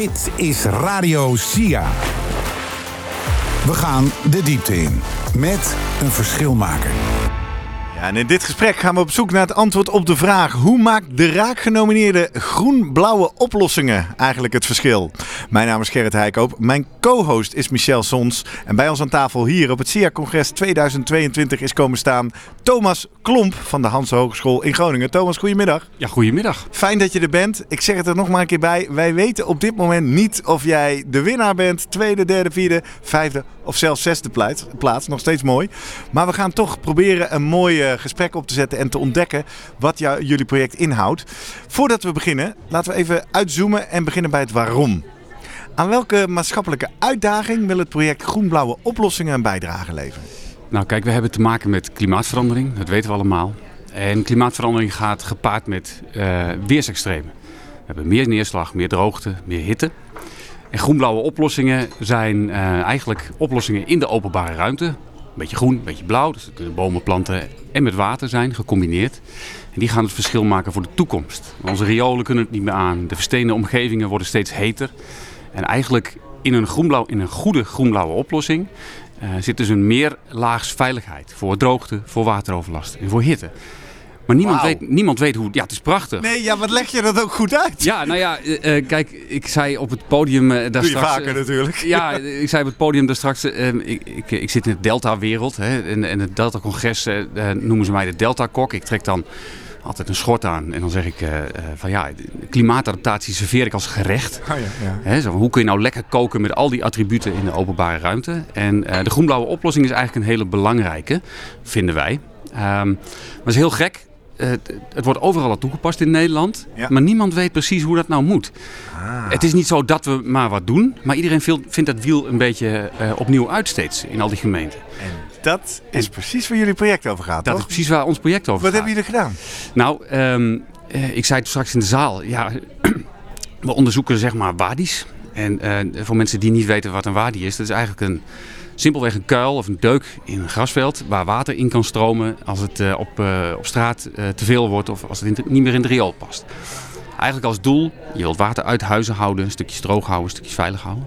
Dit is Radio Sia. We gaan de diepte in met een verschilmaker. Ja, en in dit gesprek gaan we op zoek naar het antwoord op de vraag: hoe maakt de raakgenomineerde groen-blauwe oplossingen eigenlijk het verschil? Mijn naam is Gerrit Heikoop. Mijn co-host is Michel Sons. En bij ons aan tafel hier op het SIA-congres 2022 is komen staan Thomas Klomp van de Hans Hogeschool in Groningen. Thomas, goedemiddag. Ja, goedemiddag. Fijn dat je er bent. Ik zeg het er nog maar een keer bij. Wij weten op dit moment niet of jij de winnaar bent. Tweede, derde, vierde, vijfde of zelfs zesde plaats. plaats. Nog steeds mooi. Maar we gaan toch proberen een mooi eh, gesprek op te zetten en te ontdekken wat jou, jullie project inhoudt. Voordat we beginnen, laten we even uitzoomen en beginnen bij het waarom. Aan welke maatschappelijke uitdaging wil het project Groenblauwe Oplossingen een bijdrage leveren? Nou, kijk, we hebben te maken met klimaatverandering. Dat weten we allemaal. En klimaatverandering gaat gepaard met uh, weersextremen. We hebben meer neerslag, meer droogte, meer hitte. En groenblauwe oplossingen zijn uh, eigenlijk oplossingen in de openbare ruimte. Een beetje groen, een beetje blauw. Dus dat kunnen bomen, planten en met water zijn, gecombineerd. En die gaan het verschil maken voor de toekomst. Onze riolen kunnen het niet meer aan. De versteende omgevingen worden steeds heter. En eigenlijk in een, groenblauw, in een goede groenblauwe oplossing uh, zit dus een meerlaags veiligheid. Voor droogte, voor wateroverlast en voor hitte. Maar niemand, weet, niemand weet hoe... Ja, het is prachtig. Nee, ja, wat leg je dat ook goed uit? Ja, nou ja, uh, kijk, ik zei op het podium... Uh, daar Doe je straks, vaker natuurlijk. Ja, ik zei op het podium daar straks... Ik, ik, ik, zit in de Delta-wereld. En, en het Delta-congres noemen ze mij de Delta-kok. Ik trek dan altijd een schort aan. En dan zeg ik uh, van ja, klimaatadaptatie serveer ik als gerecht. Oh ja, ja. He, zo, hoe kun je nou lekker koken met al die attributen in de openbare ruimte? En uh, de groenblauwe oplossing is eigenlijk een hele belangrijke, vinden wij. Um, maar het is heel gek. Het, het, wordt overal al toegepast in Nederland. Ja. Maar niemand weet precies hoe dat nou moet. Ah. Het is niet zo dat we maar wat doen. Maar iedereen vindt dat wiel een beetje uh, opnieuw uit steeds in al die gemeenten. En dat is precies waar jullie project over gaat, Dat toch? is precies waar ons project over Wat gaat. hebben jullie gedaan? Nou, um, uh, ik zei het straks in de zaal. Ja, we onderzoeken zeg maar wadi's. En uh, voor mensen die niet weten wat een wadi is, dat is eigenlijk een simpelweg een kuil of een deuk in een grasveld waar water in kan stromen als het uh, op, uh, op straat te veel wordt of als het niet meer in de riool past. Eigenlijk als doel, je wilt water uit huizen houden, een droog houden, een stukje veilig houden.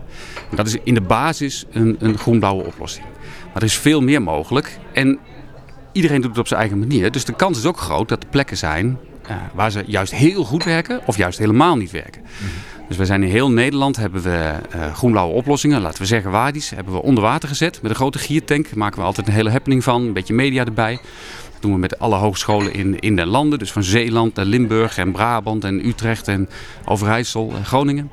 En dat is in de basis een, een groen-blauwe oplossing. Maar er is veel meer mogelijk en iedereen doet het op zijn eigen manier. Dus de kans is ook groot dat er plekken zijn waar ze juist heel goed werken of juist helemaal niet werken. Mm-hmm. Dus we zijn in heel Nederland hebben we uh, groenblauwe oplossingen, laten we zeggen wadi's, hebben we onder water gezet. Met een grote giertank maken we altijd een hele happening van, een beetje media erbij. Dat doen we met alle hogescholen in, in de landen, dus van Zeeland naar Limburg en Brabant en Utrecht en Overijssel en Groningen.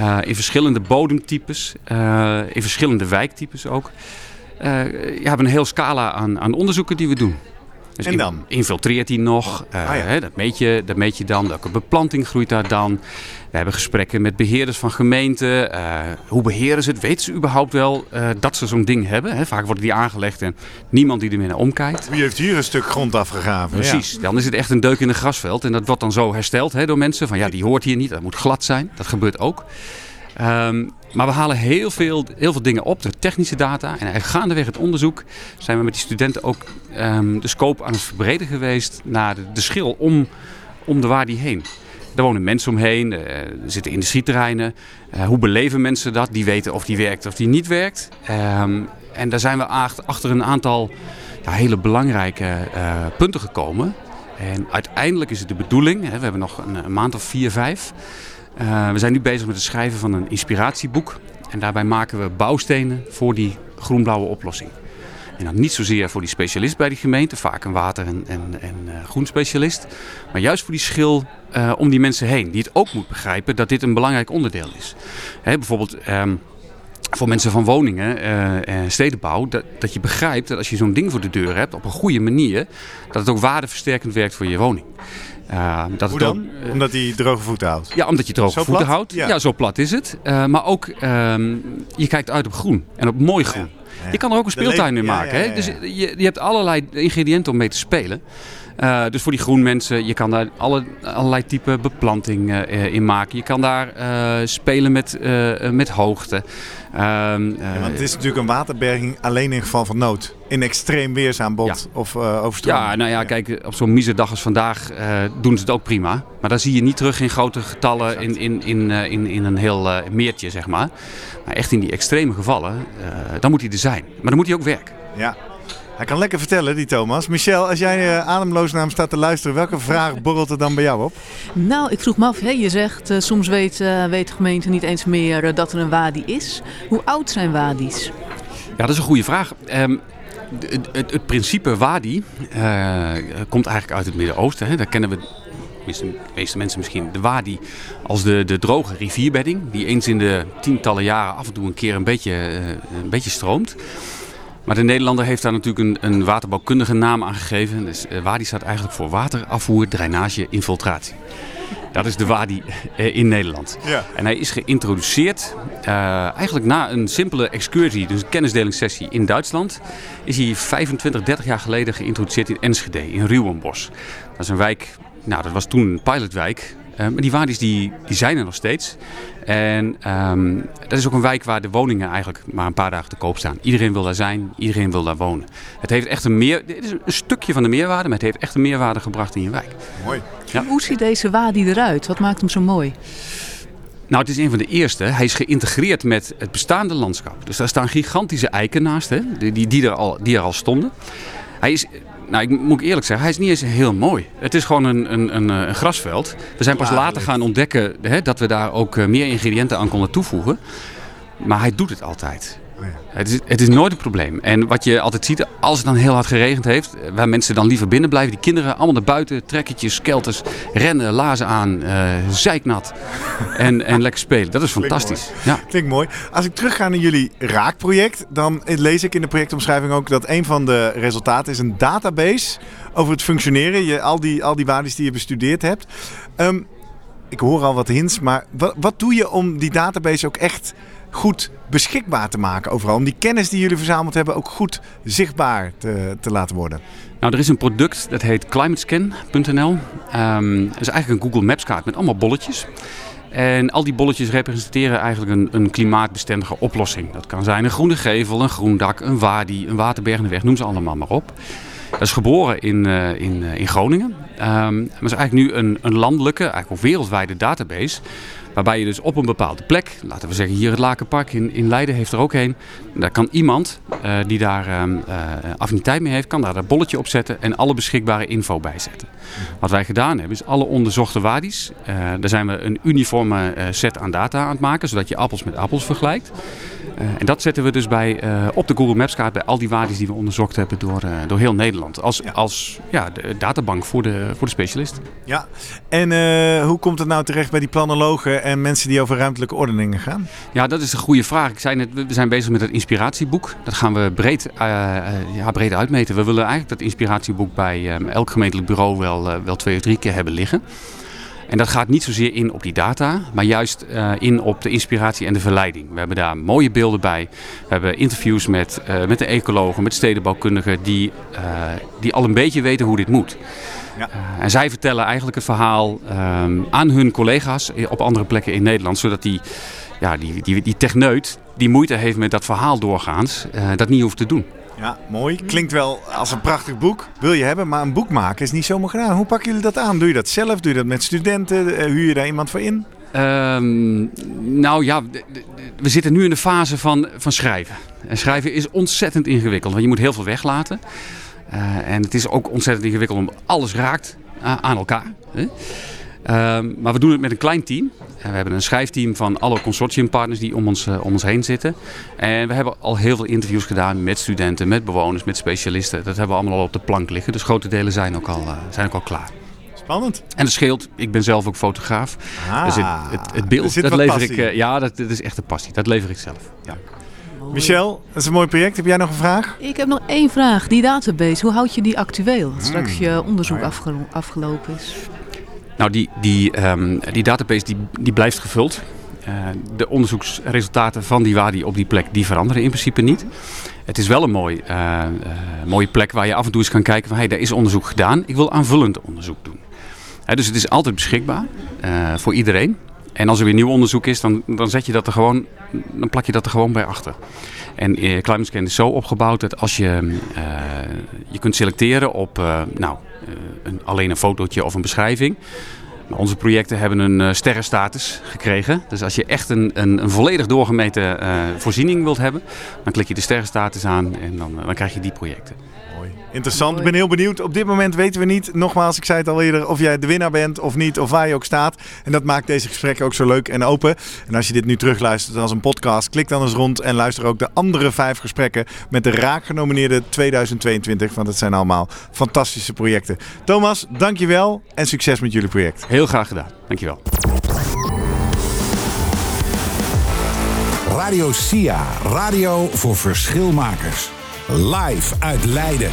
Uh, in verschillende bodemtypes, uh, in verschillende wijktypes ook. We hebben een heel scala aan, aan onderzoeken die we doen. Dus en dan? infiltreert die nog? Uh, ah, ja. hè, dat, meet je, dat meet je dan. Welke beplanting groeit daar dan? We hebben gesprekken met beheerders van gemeenten. Uh, hoe beheren ze het? Weten ze überhaupt wel uh, dat ze zo'n ding hebben? Hè? Vaak worden die aangelegd en niemand die er meer naar omkijkt. Wie heeft hier een stuk grond afgegraven? Precies. Ja. Dan is het echt een deuk in een grasveld. En dat wordt dan zo hersteld hè, door mensen. Van ja, die hoort hier niet. Dat moet glad zijn. Dat gebeurt ook. Um, maar we halen heel veel, heel veel dingen op, de technische data. En gaandeweg het onderzoek zijn we met die studenten ook um, de scope aan het verbreden geweest naar de, de schil om, om de Wadi heen. Daar wonen mensen omheen, uh, er zitten industrieterreinen. Uh, hoe beleven mensen dat? Die weten of die werkt of die niet werkt. Um, en daar zijn we achter een aantal ja, hele belangrijke uh, punten gekomen. En uiteindelijk is het de bedoeling, hè, we hebben nog een maand of vier, vijf... Uh, we zijn nu bezig met het schrijven van een inspiratieboek. En daarbij maken we bouwstenen voor die groen-blauwe oplossing. En dan niet zozeer voor die specialist bij die gemeente, vaak een water- en, en, en uh, groenspecialist. Maar juist voor die schil uh, om die mensen heen, die het ook moet begrijpen dat dit een belangrijk onderdeel is. Hè, bijvoorbeeld um, voor mensen van woningen en stedenbouw, dat, dat je begrijpt dat als je zo'n ding voor de deur hebt op een goede manier, dat het ook waardeversterkend werkt voor je woning. Uh, dat Hoe dan? Ook, omdat hij droge voeten houdt? Ja, omdat je droge zo voeten plat? houdt. Ja. ja. zo plat is het. Uh, maar ook, je kijkt uit op groen en op mooi groen. Ja. Je kan er ook een speeltuin in maken. Hè? Dus je, je hebt allerlei ingrediënten om mee te spelen. Uh, dus voor die groenmensen, je kan daar alle, allerlei type beplanting uh, in maken. Je kan daar uh, spelen met, met hoogte. Ja, want het is natuurlijk een waterberging alleen in geval van nood. In extreem weersaanbod ja. of overstroming. Ja, nou ja, kijk, op zo'n dag als vandaag doen ze het ook prima. Maar dan zie je niet terug in grote getallen in, in, in, in, in een heel meertje, zeg maar. Maar echt in die extreme gevallen, dan moet hij er zijn. Maar dan moet hij ook werken. Ja, hij kan lekker vertellen, die Thomas. Michel, als jij uh, ademloos naar hem staat te luisteren, welke vraag borrelt er dan bij jou op? Nou, ik vroeg me af, hè, je zegt uh, soms weet, uh, weet de gemeente niet eens meer dat er een wadi is. Hoe oud zijn wadis? Ja, dat is een goede vraag. Um, het, het, het, principe wadi komt eigenlijk uit het Midden-Oosten. Daar kennen we de meeste mensen misschien de wadi als de, de droge rivierbedding. Die eens in de tientallen jaren af en toe een keer een beetje, een beetje stroomt. Maar de Nederlander heeft daar natuurlijk een, een waterbouwkundige naam aan gegeven. Dus, uh, WADI staat eigenlijk voor waterafvoer, drainage, infiltratie. Dat is de WADI uh, in Nederland. Ja. En hij is geïntroduceerd uh, eigenlijk na een simpele excursie, dus een kennisdelingssessie in Duitsland. Is hij 25, 30 jaar geleden geïntroduceerd in Enschede, in Ruwenbos. Dat is een wijk, nou dat was toen een pilotwijk. Maar die wadis die, die zijn er nog steeds. En um, dat is ook een wijk waar de woningen eigenlijk maar een paar dagen te koop staan. Iedereen wil daar zijn, iedereen wil daar wonen. Het heeft echt een meer, dit is een stukje van de meerwaarde, maar het heeft echt een meerwaarde gebracht in je wijk. Mooi. Ja. Hoe ziet deze wadi eruit? Wat maakt hem zo mooi? Nou, het is een van de eerste. Hij is geïntegreerd met het bestaande landschap. Dus daar staan gigantische eiken naast, hè, die, die, er al, die er al stonden. Hij is nou, ik moet eerlijk zeggen, hij is niet eens heel mooi. Het is gewoon een, een, een, een grasveld. We zijn pas later gaan ontdekken hè, dat we daar ook eh, meer ingrediënten aan konden toevoegen. Maar hij doet het altijd. Het, is, het is nooit een probleem. En wat je altijd ziet, als het dan heel hard geregend heeft, waar mensen dan liever binnen blijven, die kinderen allemaal naar buiten, trekkertjes, kelters, rennen, lazen aan, uh, zeiknat en, en lekker spelen. Dat is fantastisch. Klinkt mooi. Ja. Klinkt mooi. Als ik terug ga naar jullie raakproject, dan lees ik in de projectomschrijving ook dat een van de resultaten is een database over het functioneren. Je, al, die, al die waarden die je bestudeerd hebt. Um, ik hoor al wat hints, maar wat, wat doe je om die database ook echt goed beschikbaar te maken overal. Om die kennis die jullie verzameld hebben ook goed zichtbaar te, te laten worden. Nou, er is een product dat heet climatescan.nl. Um, ehm, dat is eigenlijk een Google Maps kaart met allemaal bolletjes. En al die bolletjes representeren eigenlijk een, een, klimaatbestendige oplossing. Dat kan zijn een groene gevel, een groen dak, een wadi, een waterberg, een weg, noem ze allemaal maar op. Dat is geboren in, uh, in, uh, in Groningen. Um, maar is eigenlijk nu een, een landelijke, eigenlijk ook wereldwijde database. Waarbij je dus op een bepaalde plek, laten we zeggen hier het Lakenpark in, in Leiden heeft er ook een. Daar kan iemand uh, die daar uh, affiniteit mee heeft, kan daar dat bolletje op zetten en alle beschikbare info bij zetten. Wat wij gedaan hebben is alle onderzochte wadis. Uh, daar zijn we een uniforme set aan data aan het maken, zodat je appels met appels vergelijkt. Uh, en dat zetten we dus bij, uh, op de Google Maps kaart bij al die wadis die we onderzocht hebben door, uh, door heel Nederland. Als, ja. als ja, de databank voor de, voor de specialisten. Ja, en hoe komt het nou terecht bij die planologen en mensen die over ruimtelijke ordeningen gaan? Ja, dat is een goede vraag. Ik zei net, we zijn bezig met het inspiratieboek. Dat gaan we breed, ja, breed uitmeten. We willen eigenlijk dat inspiratieboek bij elk gemeentelijk bureau wel, wel twee of drie keer hebben liggen. En dat gaat niet zozeer in op die data, maar juist uh, in op de inspiratie en de verleiding. We hebben daar mooie beelden bij. We hebben interviews met, uh, met de ecologen, met stedenbouwkundigen die, uh, die al een beetje weten hoe dit moet. Ja. en zij vertellen eigenlijk het verhaal um, aan hun collega's op andere plekken in Nederland, zodat die, ja, die, die, die techneut die moeite heeft met dat verhaal doorgaans, dat niet hoeft te doen. Ja, mooi. Klinkt wel als een prachtig boek. Wil je hebben, maar een boek maken is niet zomaar gedaan. Hoe pakken jullie dat aan? Doe je dat zelf? Doe je dat met studenten? Eh, huur je daar iemand voor in? Um, nou ja, we zitten nu in de fase van, van schrijven. En schrijven is ontzettend ingewikkeld, want je moet heel veel weglaten. Uh, en het is ook ontzettend ingewikkeld om alles raakt aan elkaar. Ehm, maar we doen het met een klein team. we hebben een schrijfteam van alle consortiumpartners die om ons, uh, om ons heen zitten. En we hebben al heel veel interviews gedaan met studenten, met bewoners, met specialisten. Dat hebben we allemaal al op de plank liggen. Dus grote delen zijn ook al, uh, zijn ook al klaar. Spannend. En het scheelt, ik ben zelf ook fotograaf. Ah, dus het, het, het beeld, dat lever passie. ik. Uh, ja, dat, dat, is echt een passie. Dat lever ik zelf. Ja. Michel, dat is een mooi project. Heb jij nog een vraag? Ik heb nog één vraag. Die database, hoe houd je die actueel? Straks je onderzoek oh afgelopen is. Nou, die, die, um, die database die, die blijft gevuld. de onderzoeksresultaten van die wadi op die plek, die veranderen in principe niet. Het is wel een mooi, mooie plek waar je af en toe eens kan kijken van hey, daar is onderzoek gedaan. Ik wil aanvullend onderzoek doen. dus het is altijd beschikbaar voor iedereen. En als er weer nieuw onderzoek is, dan, dan, zet je dat er gewoon, dan plak je dat er gewoon bij achter. En uh, Climate Scan is zo opgebouwd dat als je, je kunt selecteren op nou, een, alleen een fotootje of een beschrijving. Onze projecten hebben een sterrenstatus gekregen. Dus als je echt een, een, een volledig doorgemeten voorziening wilt hebben, dan klik je de sterrenstatus aan en dan, dan krijg je die projecten. Interessant. Ik ben heel benieuwd. Op dit moment weten we niet, nogmaals, ik zei het al eerder, of jij de winnaar bent of niet, of waar je ook staat. En dat maakt deze gesprekken ook zo leuk en open. En als je dit nu terugluistert als een podcast, klik dan eens rond en luister ook de andere vijf gesprekken met de raak genomineerde 2022. Want het zijn allemaal fantastische projecten. Thomas, dankjewel en succes met jullie project. Heel graag gedaan. Dankjewel. Radio SIA, radio voor verschilmakers. Live uit Leiden.